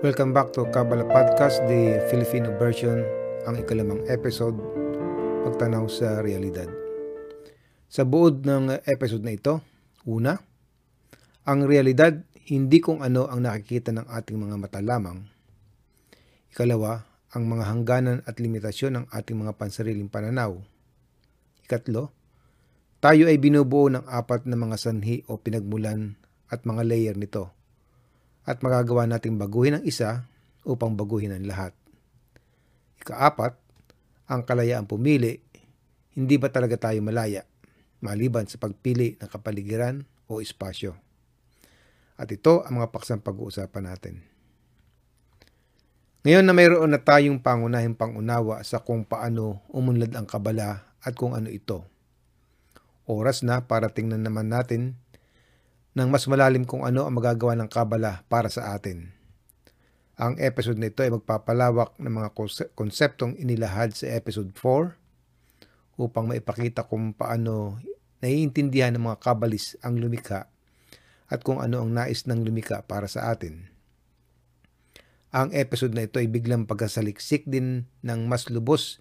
Welcome back to Kabbalah Podcast, the Filipino version, ang ikalamang episode, pagtanaw sa realidad. Sa buod ng episode na ito, una, ang realidad hindi kung ano ang nakikita ng ating mga mata lamang. Ikalawa, ang mga hangganan at limitasyon ng ating mga pansariling pananaw. Ikatlo, tayo ay binubuo ng apat na mga sanhi o pinagmulan at mga layer nito at magagawa nating baguhin ang isa upang baguhin ang lahat. Ikaapat, ang kalayaan pumili, hindi ba talaga tayo malaya, maliban sa pagpili ng kapaligiran o espasyo. At ito ang mga paksang pag-uusapan natin. Ngayon na mayroon na tayong pangunahing pangunawa sa kung paano umunlad ang kabala at kung ano ito. Oras na para tingnan naman natin ng mas malalim kung ano ang magagawa ng kabala para sa atin. Ang episode na ito ay magpapalawak ng mga konseptong inilahad sa episode 4 upang maipakita kung paano naiintindihan ng mga kabalis ang lumikha at kung ano ang nais ng lumikha para sa atin. Ang episode na ito ay biglang pagkasaliksik din ng mas lubos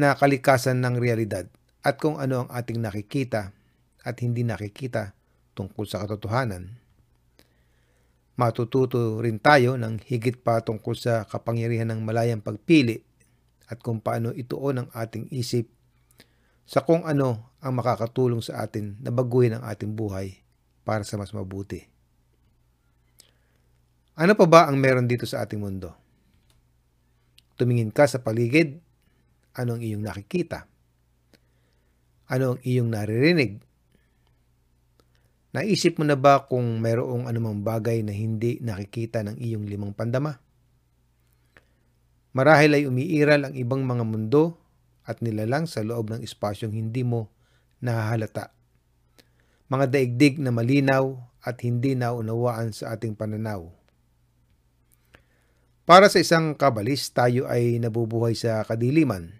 na kalikasan ng realidad at kung ano ang ating nakikita at hindi nakikita tungkol sa katotohanan. Matututo rin tayo ng higit pa tungkol sa kapangyarihan ng malayang pagpili at kung paano ituon ang ating isip sa kung ano ang makakatulong sa atin na baguhin ang ating buhay para sa mas mabuti. Ano pa ba ang meron dito sa ating mundo? Tumingin ka sa paligid, ano ang iyong nakikita? Ano ang iyong naririnig? Naisip mo na ba kung mayroong anumang bagay na hindi nakikita ng iyong limang pandama? Marahil ay umiiral ang ibang mga mundo at nilalang sa loob ng espasyong hindi mo nahahalata. Mga daigdig na malinaw at hindi naunawaan sa ating pananaw. Para sa isang kabalis, tayo ay nabubuhay sa kadiliman.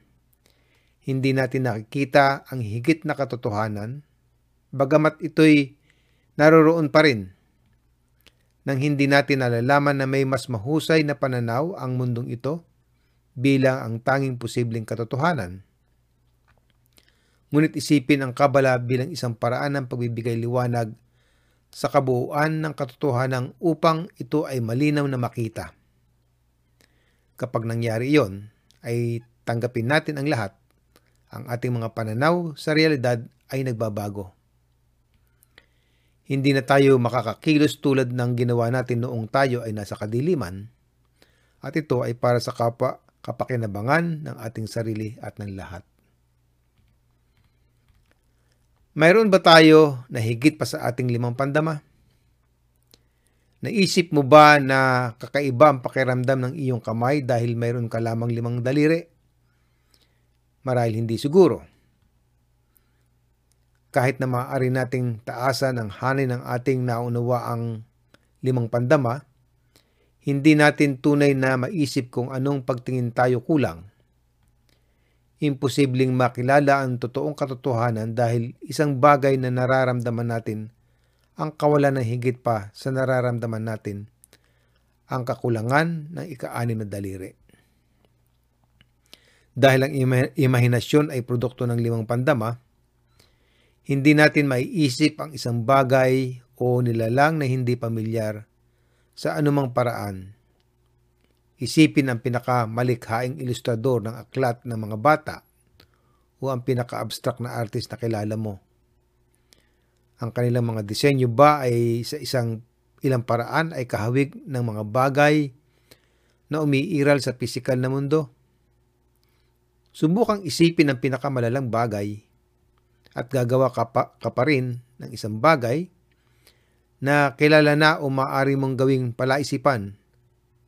Hindi natin nakikita ang higit na katotohanan, bagamat ito'y naroroon pa rin nang hindi natin nalalaman na may mas mahusay na pananaw ang mundong ito bilang ang tanging posibleng katotohanan. Ngunit isipin ang kabala bilang isang paraan ng pagbibigay liwanag sa kabuuan ng katotohanan upang ito ay malinaw na makita. Kapag nangyari iyon, ay tanggapin natin ang lahat. Ang ating mga pananaw sa realidad ay nagbabago. Hindi na tayo makakakilos tulad ng ginawa natin noong tayo ay nasa kadiliman. At ito ay para sa kapwa kapakinabangan ng ating sarili at ng lahat. Mayroon ba tayo na higit pa sa ating limang pandama? Naisip mo ba na kakaiba ang pakiramdam ng iyong kamay dahil mayroon ka lamang limang daliri? Marahil hindi siguro kahit na maaari nating taasan ang hanay ng ating naunawa ang limang pandama, hindi natin tunay na maisip kung anong pagtingin tayo kulang. Imposibleng makilala ang totoong katotohanan dahil isang bagay na nararamdaman natin ang kawalan ng higit pa sa nararamdaman natin ang kakulangan ng ika-anim na daliri. Dahil ang imahinasyon ay produkto ng limang pandama, hindi natin maiisip ang isang bagay o nilalang na hindi pamilyar sa anumang paraan. Isipin ang pinakamalikhaing ilustrador ng aklat ng mga bata o ang pinaka-abstract na artist na kilala mo. Ang kanilang mga disenyo ba ay sa isang ilang paraan ay kahawig ng mga bagay na umiiral sa pisikal na mundo? Subukang isipin ang pinakamalalang bagay at gagawa ka pa, ka pa rin ng isang bagay na kilala na o maaari mong gawing palaisipan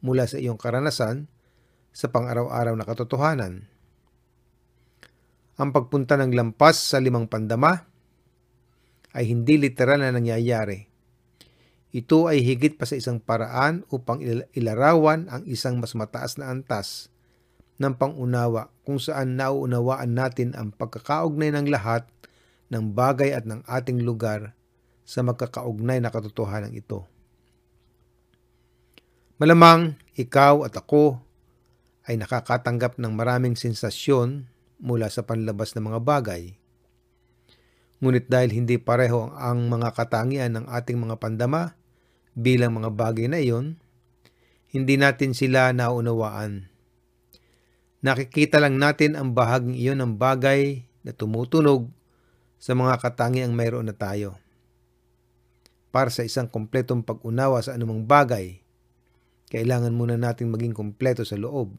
mula sa iyong karanasan sa pang-araw-araw na katotohanan. Ang pagpunta ng lampas sa limang pandama ay hindi literal na nangyayari. Ito ay higit pa sa isang paraan upang ilarawan ang isang mas mataas na antas ng pangunawa kung saan nauunawaan natin ang pagkakaugnay ng lahat ng bagay at ng ating lugar sa magkakaugnay na katotohanan ito. Malamang ikaw at ako ay nakakatanggap ng maraming sensasyon mula sa panlabas ng mga bagay. Ngunit dahil hindi pareho ang mga katangian ng ating mga pandama bilang mga bagay na iyon, hindi natin sila naunawaan. Nakikita lang natin ang bahaging iyon ng bagay na tumutunog sa mga katangiang mayroon na tayo. Para sa isang kompletong pag-unawa sa anumang bagay, kailangan muna nating maging kompleto sa loob.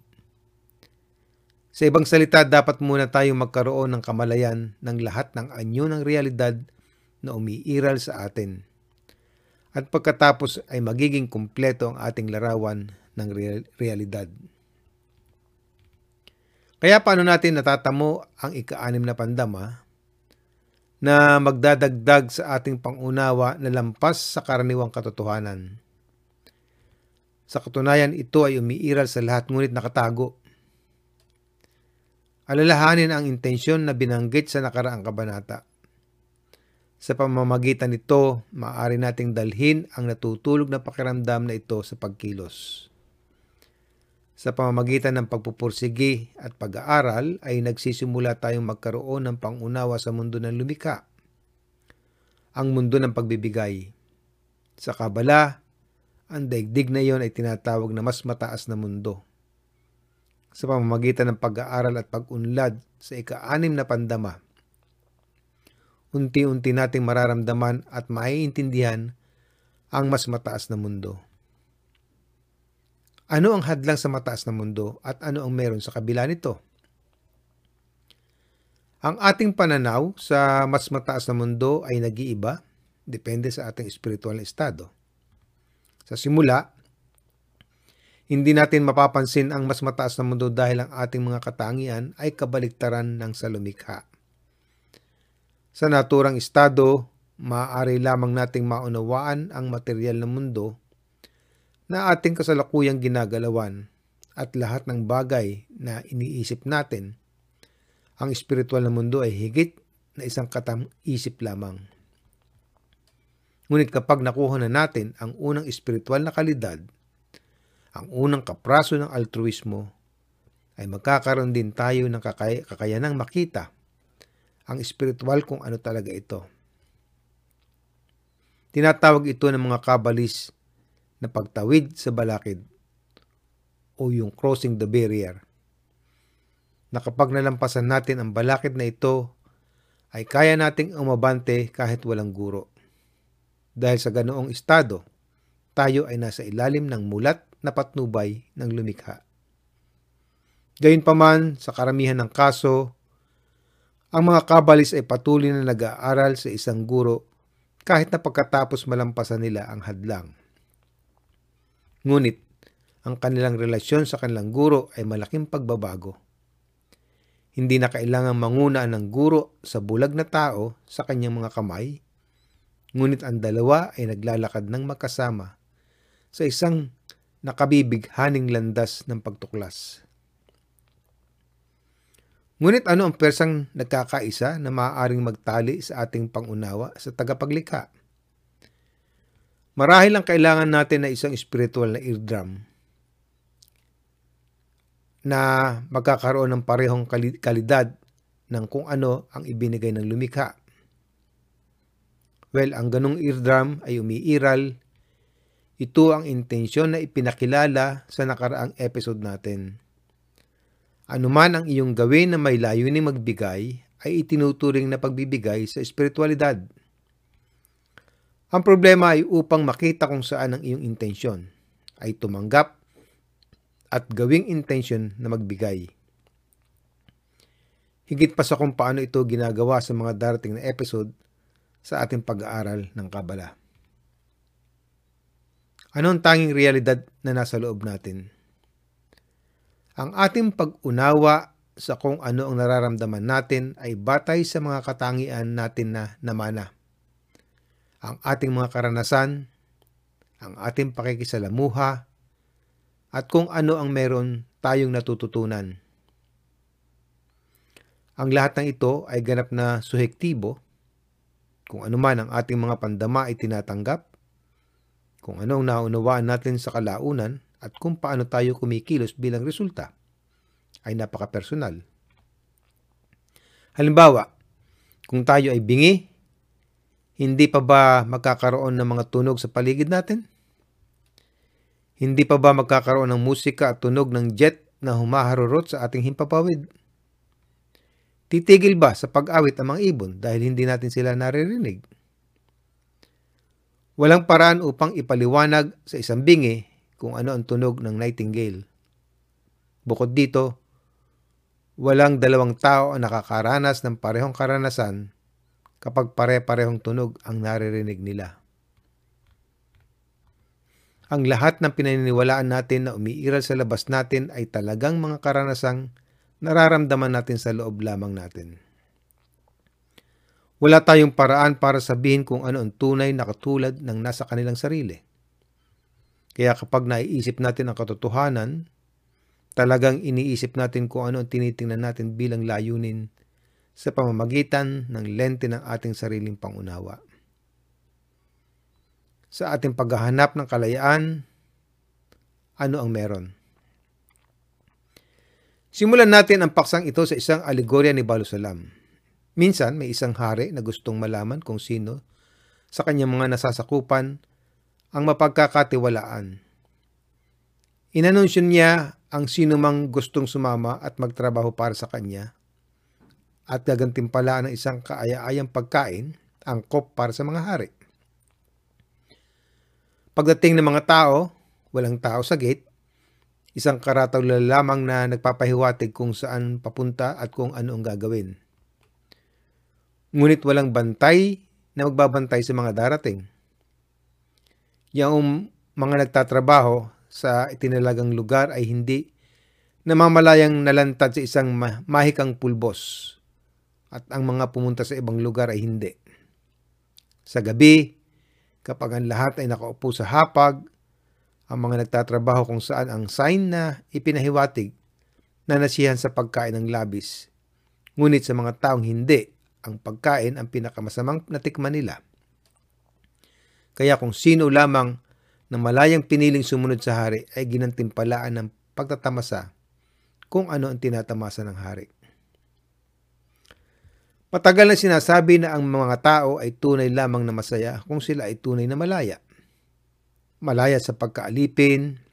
Sa ibang salita, dapat muna tayong magkaroon ng kamalayan ng lahat ng anyo ng realidad na umiiral sa atin. At pagkatapos ay magiging kumpleto ang ating larawan ng realidad. Kaya paano natin natatamo ang ika-anim na pandama na magdadagdag sa ating pangunawa na lampas sa karaniwang katotohanan? Sa katunayan, ito ay umiiral sa lahat ngunit nakatago Alalahanin ang intensyon na binanggit sa nakaraang kabanata. Sa pamamagitan nito, maaari nating dalhin ang natutulog na pakiramdam na ito sa pagkilos. Sa pamamagitan ng pagpupursigi at pag-aaral ay nagsisimula tayong magkaroon ng pangunawa sa mundo ng lumika. Ang mundo ng pagbibigay. Sa Kabala, ang daigdig na iyon ay tinatawag na mas mataas na mundo sa pamamagitan ng pag-aaral at pag-unlad sa ika-anim na pandama. Unti-unti nating mararamdaman at maiintindihan ang mas mataas na mundo. Ano ang hadlang sa mataas na mundo at ano ang meron sa kabila nito? Ang ating pananaw sa mas mataas na mundo ay nag-iiba, depende sa ating spiritual na estado. Sa simula, hindi natin mapapansin ang mas mataas na mundo dahil ang ating mga katangian ay kabaliktaran ng salumikha. Sa naturang estado, maaari lamang nating maunawaan ang material na mundo na ating kasalukuyang ginagalawan at lahat ng bagay na iniisip natin. Ang espiritual na mundo ay higit na isang katang-isip lamang. Ngunit kapag nakuha na natin ang unang espiritual na kalidad, ang unang kapraso ng altruismo ay magkakaroon din tayo ng kakay- kakayanang makita ang espiritual kung ano talaga ito. Tinatawag ito ng mga kabalis na pagtawid sa balakid o yung crossing the barrier. Na nalampasan natin ang balakid na ito, ay kaya nating umabante kahit walang guro. Dahil sa ganoong estado, tayo ay nasa ilalim ng mulat na patnubay ng lumikha. Gayunpaman, sa karamihan ng kaso, ang mga kabalis ay patuloy na nag-aaral sa isang guro kahit na pagkatapos malampasan nila ang hadlang. Ngunit, ang kanilang relasyon sa kanilang guro ay malaking pagbabago. Hindi na kailangang manguna ng guro sa bulag na tao sa kanyang mga kamay, ngunit ang dalawa ay naglalakad ng magkasama sa isang nakabibighaning landas ng pagtuklas. Ngunit ano ang persang nagkakaisa na maaaring magtali sa ating pangunawa sa tagapaglikha? Marahil ang kailangan natin na isang spiritual na eardrum na magkakaroon ng parehong kalidad ng kung ano ang ibinigay ng lumikha. Well, ang ganong eardrum ay umiiral ito ang intensyon na ipinakilala sa nakaraang episode natin. Anuman ang iyong gawin na may layunin magbigay ay itinuturing na pagbibigay sa espiritualidad. Ang problema ay upang makita kung saan ang iyong intensyon ay tumanggap at gawing intensyon na magbigay. Higit pa sa kung paano ito ginagawa sa mga darating na episode sa ating pag-aaral ng Kabala. Ano ang tanging realidad na nasa loob natin? Ang ating pag-unawa sa kung ano ang nararamdaman natin ay batay sa mga katangian natin na namana. Ang ating mga karanasan, ang ating pakikisalamuha, at kung ano ang meron tayong natututunan. Ang lahat ng ito ay ganap na suhektibo kung ano man ang ating mga pandama ay tinatanggap, kung anong naunawaan natin sa kalaunan at kung paano tayo kumikilos bilang resulta ay napaka-personal. Halimbawa, kung tayo ay bingi, hindi pa ba magkakaroon ng mga tunog sa paligid natin? Hindi pa ba magkakaroon ng musika at tunog ng jet na humaharurot sa ating himpapawid? Titigil ba sa pag-awit ang mga ibon dahil hindi natin sila naririnig? Walang paraan upang ipaliwanag sa isang bingi kung ano ang tunog ng nightingale. Bukod dito, walang dalawang tao ang nakakaranas ng parehong karanasan kapag pare-parehong tunog ang naririnig nila. Ang lahat ng pinaniniwalaan natin na umiiral sa labas natin ay talagang mga karanasang nararamdaman natin sa loob lamang natin. Wala tayong paraan para sabihin kung ano ang tunay na katulad ng nasa kanilang sarili. Kaya kapag naiisip natin ang katotohanan, talagang iniisip natin kung ano ang tinitingnan natin bilang layunin sa pamamagitan ng lente ng ating sariling pangunawa. Sa ating paghahanap ng kalayaan, ano ang meron? Simulan natin ang paksang ito sa isang alegorya ni Balusalam. Minsan may isang hari na gustong malaman kung sino sa kanyang mga nasasakupan ang mapagkakatiwalaan. Inanunsyo niya ang sino mang gustong sumama at magtrabaho para sa kanya at gagantimpala ng isang kaaya-ayang pagkain, angkop para sa mga hari. Pagdating ng mga tao, walang tao sa gate, Isang karataw lamang na nagpapahiwatig kung saan papunta at kung ano ang gagawin. Ngunit walang bantay na magbabantay sa mga darating. Yung mga nagtatrabaho sa itinalagang lugar ay hindi namamalayang nalantad sa isang mahikang pulbos at ang mga pumunta sa ibang lugar ay hindi. Sa gabi, kapag ang lahat ay nakaupo sa hapag ang mga nagtatrabaho kung saan ang sign na ipinahiwatig na nasihan sa pagkain ng labis. Ngunit sa mga taong hindi, ang pagkain ang pinakamasamang natikman nila. Kaya kung sino lamang na malayang piniling sumunod sa hari ay ginantimpalaan ng pagtatamasa kung ano ang tinatamasa ng hari. Matagal na sinasabi na ang mga tao ay tunay lamang na masaya kung sila ay tunay na malaya malaya sa pagkaalipin,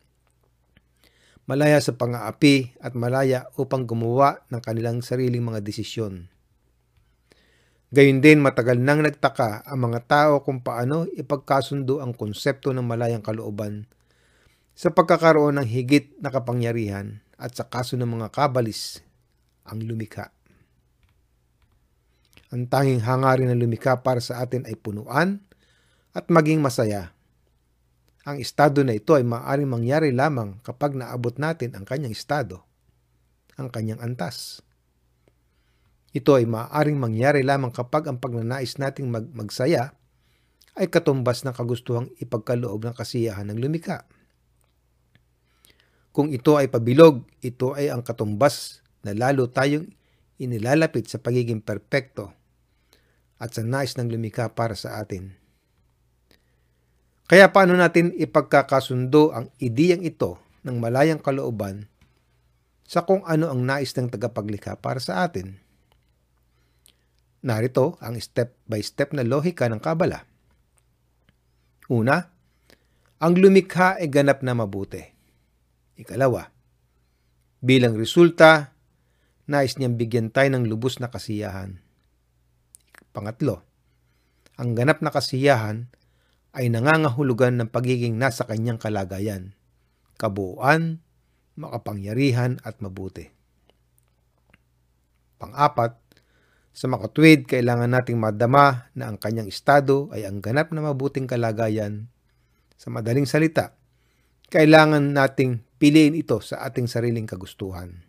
malaya sa pang-aapi at malaya upang gumawa ng kanilang sariling mga desisyon. Gayun din matagal nang nagtaka ang mga tao kung paano ipagkasundo ang konsepto ng malayang kalooban sa pagkakaroon ng higit na kapangyarihan at sa kaso ng mga kabalis ang lumikha. Ang tanging hangarin ng lumikha para sa atin ay punuan at maging masaya ang estado na ito ay maaaring mangyari lamang kapag naabot natin ang kanyang estado, ang kanyang antas. Ito ay maaaring mangyari lamang kapag ang pagnanais nating mag magsaya ay katumbas ng kagustuhang ipagkaloob ng kasiyahan ng lumika. Kung ito ay pabilog, ito ay ang katumbas na lalo tayong inilalapit sa pagiging perpekto at sa nais ng lumika para sa atin. Kaya paano natin ipagkakasundo ang ideyang ito ng malayang kalooban sa kung ano ang nais ng tagapaglikha para sa atin? Narito ang step by step na lohika ng Kabala. Una, ang lumikha ay ganap na mabuti. Ikalawa, bilang resulta, nais niyang bigyan tayo ng lubos na kasiyahan. Pangatlo, ang ganap na kasiyahan ay nangangahulugan ng pagiging nasa kanyang kalagayan, kabuuan, makapangyarihan at mabuti. Pang-apat, sa makatwid, kailangan nating madama na ang kanyang estado ay ang ganap na mabuting kalagayan. Sa madaling salita, kailangan nating piliin ito sa ating sariling kagustuhan.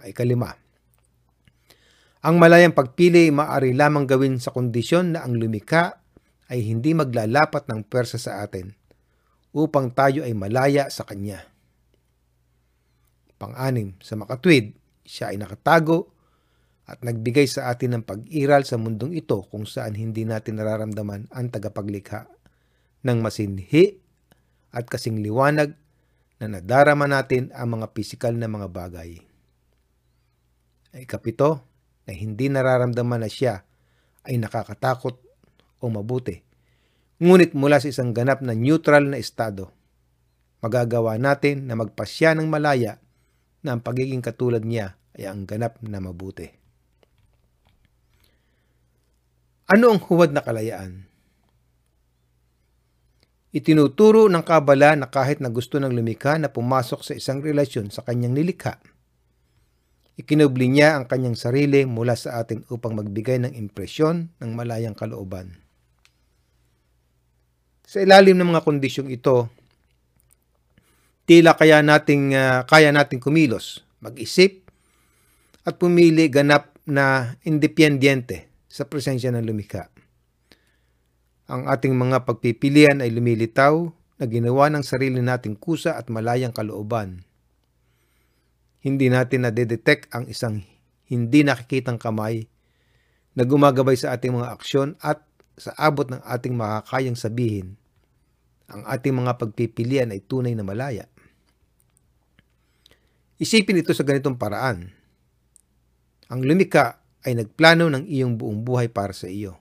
Ay kalima, ang malayang pagpili maaari lamang gawin sa kondisyon na ang lumika ay hindi maglalapat ng pwersa sa atin upang tayo ay malaya sa Kanya. Pang-anim, sa makatwid, siya ay nakatago at nagbigay sa atin ng pag-iral sa mundong ito kung saan hindi natin nararamdaman ang tagapaglikha ng masinhi at kasing liwanag na nadarama natin ang mga pisikal na mga bagay. Ay kapito, na hindi nararamdaman na siya ay nakakatakot o mabuti. Ngunit mula sa isang ganap na neutral na estado, magagawa natin na magpasya ng malaya na ang pagiging katulad niya ay ang ganap na mabuti. Ano ang huwad na kalayaan? Itinuturo ng kabala na kahit na gusto ng lumikha na pumasok sa isang relasyon sa kanyang nilikha, ikinubli niya ang kanyang sarili mula sa atin upang magbigay ng impresyon ng malayang kalooban. Sa ilalim ng mga kondisyong ito, tila kaya nating uh, kaya nating kumilos, mag-isip at pumili ganap na independyente sa presensya ng lumikha. Ang ating mga pagpipilian ay lumilitaw na ginawa ng sarili nating kusa at malayang kalooban. Hindi natin nadedetect ang isang hindi nakikitang kamay na gumagabay sa ating mga aksyon at sa abot ng ating makakayang sabihin, ang ating mga pagpipilian ay tunay na malaya. Isipin ito sa ganitong paraan. Ang lumika ay nagplano ng iyong buong buhay para sa iyo.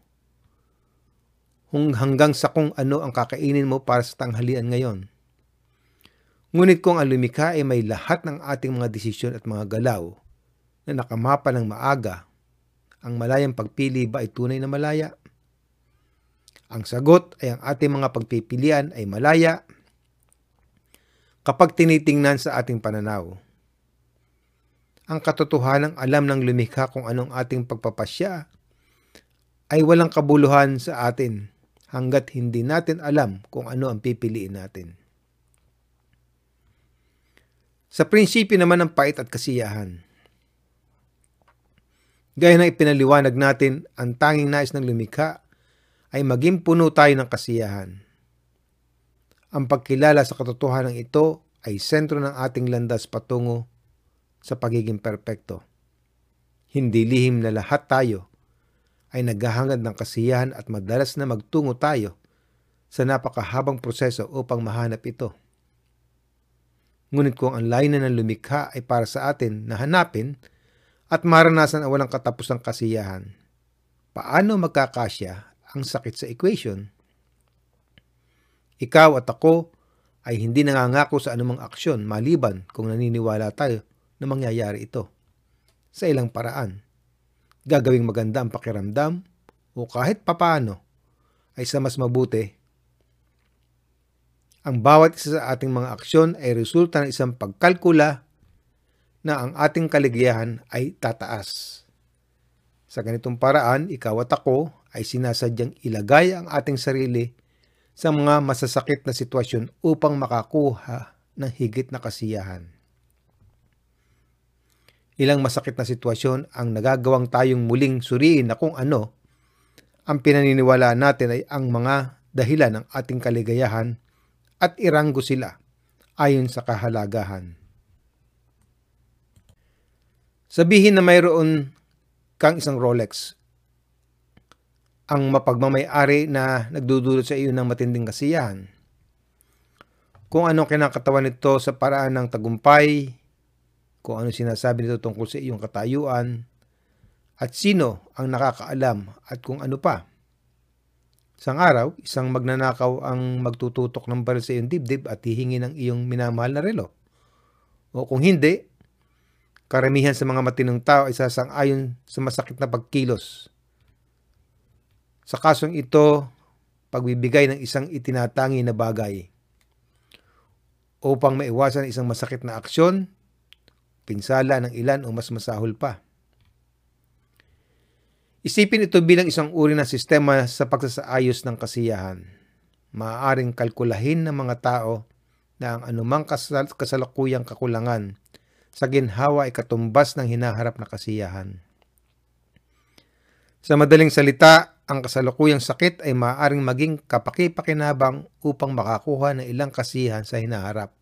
Hanggang sa kung ano ang kakainin mo para sa tanghalian ngayon. Ngunit kung ang lumika ay may lahat ng ating mga desisyon at mga galaw na nakamapa ng maaga, ang malayang pagpili ba ay tunay na malaya? Ang sagot ay ang ating mga pagpipilian ay malaya kapag tinitingnan sa ating pananaw ang katotohanan alam ng lumikha kung anong ating pagpapasya ay walang kabuluhan sa atin hanggat hindi natin alam kung ano ang pipiliin natin. Sa prinsipyo naman ng pait at kasiyahan. Gaya ng ipinaliwanag natin, ang tanging nais ng lumikha ay maging puno tayo ng kasiyahan. Ang pagkilala sa katotohanan ito ay sentro ng ating landas patungo sa pagiging perpekto. Hindi lihim na lahat tayo ay naghahangad ng kasiyahan at madalas na magtungo tayo sa napakahabang proseso upang mahanap ito. Ngunit kung ang layunan ng lumikha ay para sa atin na hanapin at maranasan ang walang katapusang kasiyahan, paano magkakasya ang sakit sa equation? Ikaw at ako ay hindi nangangako sa anumang aksyon maliban kung naniniwala tayo na mangyayari ito sa ilang paraan. Gagawing maganda ang pakiramdam o kahit papano ay sa mas mabuti. Ang bawat isa sa ating mga aksyon ay resulta ng isang pagkalkula na ang ating kaligayahan ay tataas. Sa ganitong paraan, ikaw at ako ay sinasadyang ilagay ang ating sarili sa mga masasakit na sitwasyon upang makakuha ng higit na kasiyahan. Ilang masakit na sitwasyon ang nagagawang tayong muling suriin na kung ano ang pinaniniwala natin ay ang mga dahilan ng ating kaligayahan at iranggo sila ayon sa kahalagahan. Sabihin na mayroon kang isang Rolex, ang mapagmamayari na nagdudulot sa iyo ng matinding kasiyahan. Kung anong kinakatawan nito sa paraan ng tagumpay, kung ano sinasabi nito tungkol sa iyong katayuan, at sino ang nakakaalam at kung ano pa. Sang araw, isang magnanakaw ang magtututok ng baril sa iyong dibdib at hihingi ng iyong minamahal na relo. O kung hindi, karamihan sa mga matinong tao ay sasang-ayon sa masakit na pagkilos. Sa kasong ito, pagbibigay ng isang itinatangi na bagay. Upang maiwasan isang masakit na aksyon, pinsala ng ilan o mas masahol pa. Isipin ito bilang isang uri ng sistema sa pagsasaayos ng kasiyahan. Maaaring kalkulahin ng mga tao na ang anumang kasal- kasalukuyang kakulangan sa ginhawa ay katumbas ng hinaharap na kasiyahan. Sa madaling salita, ang kasalukuyang sakit ay maaaring maging kapaki-pakinabang upang makakuha ng ilang kasiyahan sa hinaharap.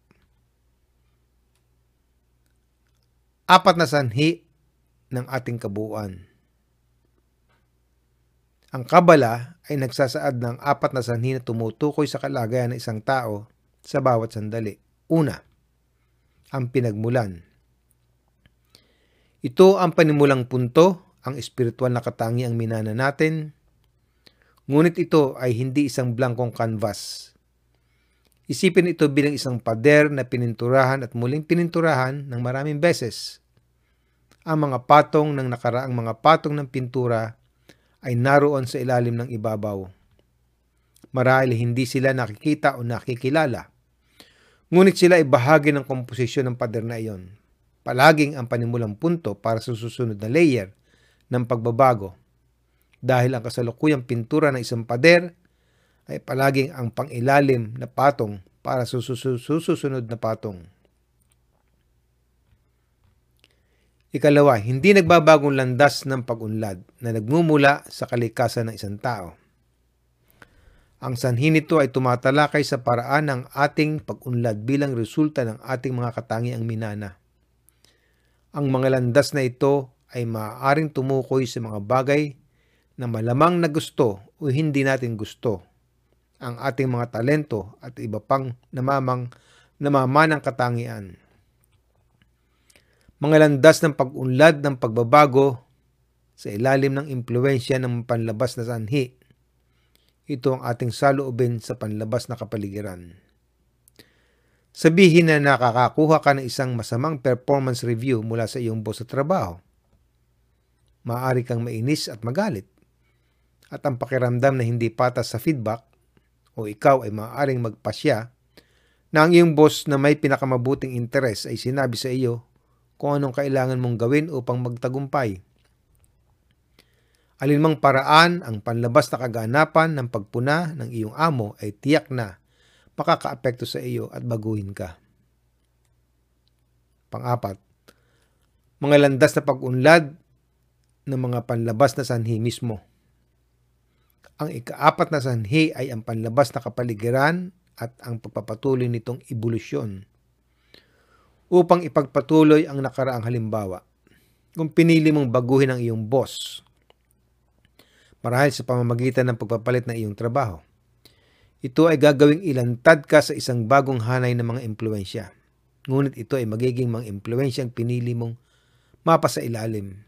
apat na sanhi ng ating kabuuan. Ang kabala ay nagsasaad ng apat na sanhi na tumutukoy sa kalagayan ng isang tao sa bawat sandali. Una, ang pinagmulan. Ito ang panimulang punto, ang espiritual na katangi ang minana natin. Ngunit ito ay hindi isang blankong canvas. Isipin ito bilang isang pader na pininturahan at muling pininturahan ng maraming beses. Ang mga patong ng nakaraang mga patong ng pintura ay naroon sa ilalim ng ibabaw. Marahil hindi sila nakikita o nakikilala. Ngunit sila ay bahagi ng komposisyon ng pader na iyon. Palaging ang panimulang punto para sa susunod na layer ng pagbabago. Dahil ang kasalukuyang pintura ng isang pader ay palaging ang pangilalim na patong para sa susunod na patong. Ikalawa, hindi nagbabagong landas ng pag-unlad na nagmumula sa kalikasan ng isang tao. Ang sanhi nito ay tumatalakay sa paraan ng ating pag-unlad bilang resulta ng ating mga katangiang minana. Ang mga landas na ito ay maaaring tumukoy sa mga bagay na malamang na gusto o hindi natin gusto ang ating mga talento at iba pang namamang namamanang katangian. Mga landas ng pag-unlad ng pagbabago sa ilalim ng impluensya ng panlabas na sanhi. Ito ang ating saloobin sa panlabas na kapaligiran. Sabihin na nakakakuha ka ng isang masamang performance review mula sa iyong boss sa trabaho. Maaari kang mainis at magalit. At ang pakiramdam na hindi patas sa feedback o ikaw ay maaaring magpasya na ang iyong boss na may pinakamabuting interes ay sinabi sa iyo kung anong kailangan mong gawin upang magtagumpay. Alinmang paraan ang panlabas na kaganapan ng pagpuna ng iyong amo ay tiyak na makakaapekto sa iyo at baguhin ka. Pangapat, mga landas na pag-unlad ng mga panlabas na sanhi mismo. Ang ikaapat na sanhi ay ang panlabas na kapaligiran at ang pagpapatuloy nitong ebolusyon. Upang ipagpatuloy ang nakaraang halimbawa, kung pinili mong baguhin ang iyong boss, marahil sa pamamagitan ng pagpapalit ng iyong trabaho, ito ay gagawing ilantad ka sa isang bagong hanay ng mga impluensya. Ngunit ito ay magiging mga impluensyang pinili mong mapa sa ilalim.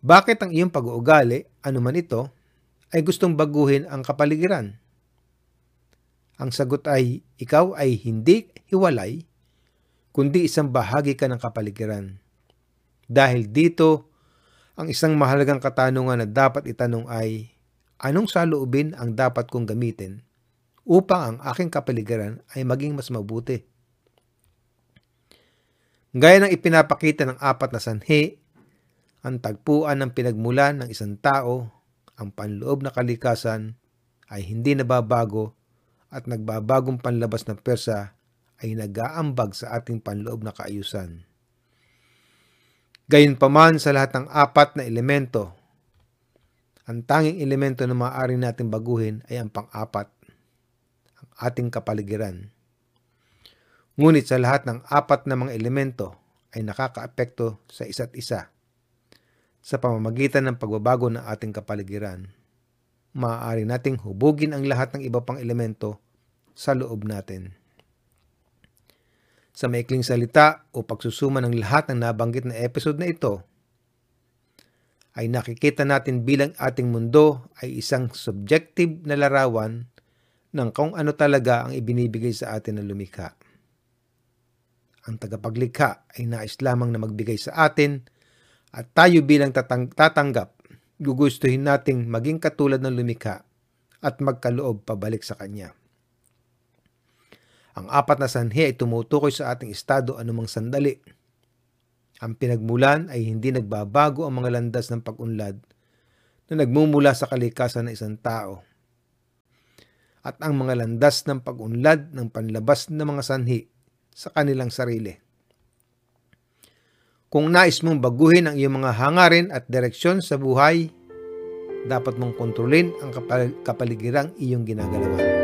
Bakit ang iyong pag-uugali, anuman ito, ay gustong baguhin ang kapaligiran? Ang sagot ay, ikaw ay hindi hiwalay, kundi isang bahagi ka ng kapaligiran. Dahil dito, ang isang mahalagang katanungan na dapat itanong ay, anong saloobin ang dapat kong gamitin upang ang aking kapaligiran ay maging mas mabuti? Gaya ng ipinapakita ng apat na sanhi, ang tagpuan ng pinagmulan ng isang tao ang panloob na kalikasan ay hindi nababago at nagbabagong panlabas na persa ay nag-aambag sa ating panloob na kaayusan. Gayunpaman sa lahat ng apat na elemento, ang tanging elemento na maaari natin baguhin ay ang pang-apat, ang ating kapaligiran. Ngunit sa lahat ng apat na mga elemento ay nakakaapekto sa isa't isa sa pamamagitan ng pagbabago ng ating kapaligiran, maaari nating hubugin ang lahat ng iba pang elemento sa loob natin. Sa maikling salita o pagsusuma ng lahat ng nabanggit na episode na ito, ay nakikita natin bilang ating mundo ay isang subjective na larawan ng kung ano talaga ang ibinibigay sa atin ng lumikha. Ang tagapaglikha ay nais lamang na magbigay sa atin at tayo bilang tatang- tatanggap, gugustuhin nating maging katulad ng lumikha at magkaloob pabalik sa Kanya. Ang apat na sanhi ay tumutukoy sa ating estado anumang sandali. Ang pinagmulan ay hindi nagbabago ang mga landas ng pag-unlad na nagmumula sa kalikasan ng isang tao. At ang mga landas ng pag-unlad ng panlabas ng mga sanhi sa kanilang sarili. Kung nais mong baguhin ang iyong mga hangarin at direksyon sa buhay, dapat mong kontrolin ang kapal- kapaligirang iyong ginagalawan.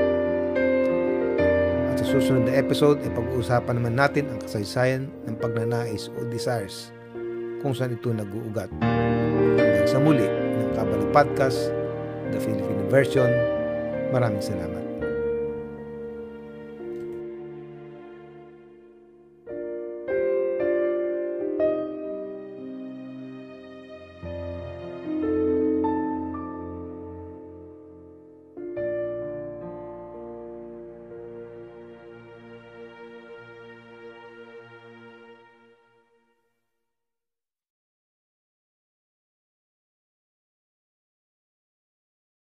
Susunod na episode ay pag-uusapan naman natin ang kasaysayan ng pagnanais o desires kung saan ito nag-uugat. Hanggang sa muli ng Kabala Podcast, the Filipino version. Maraming salamat.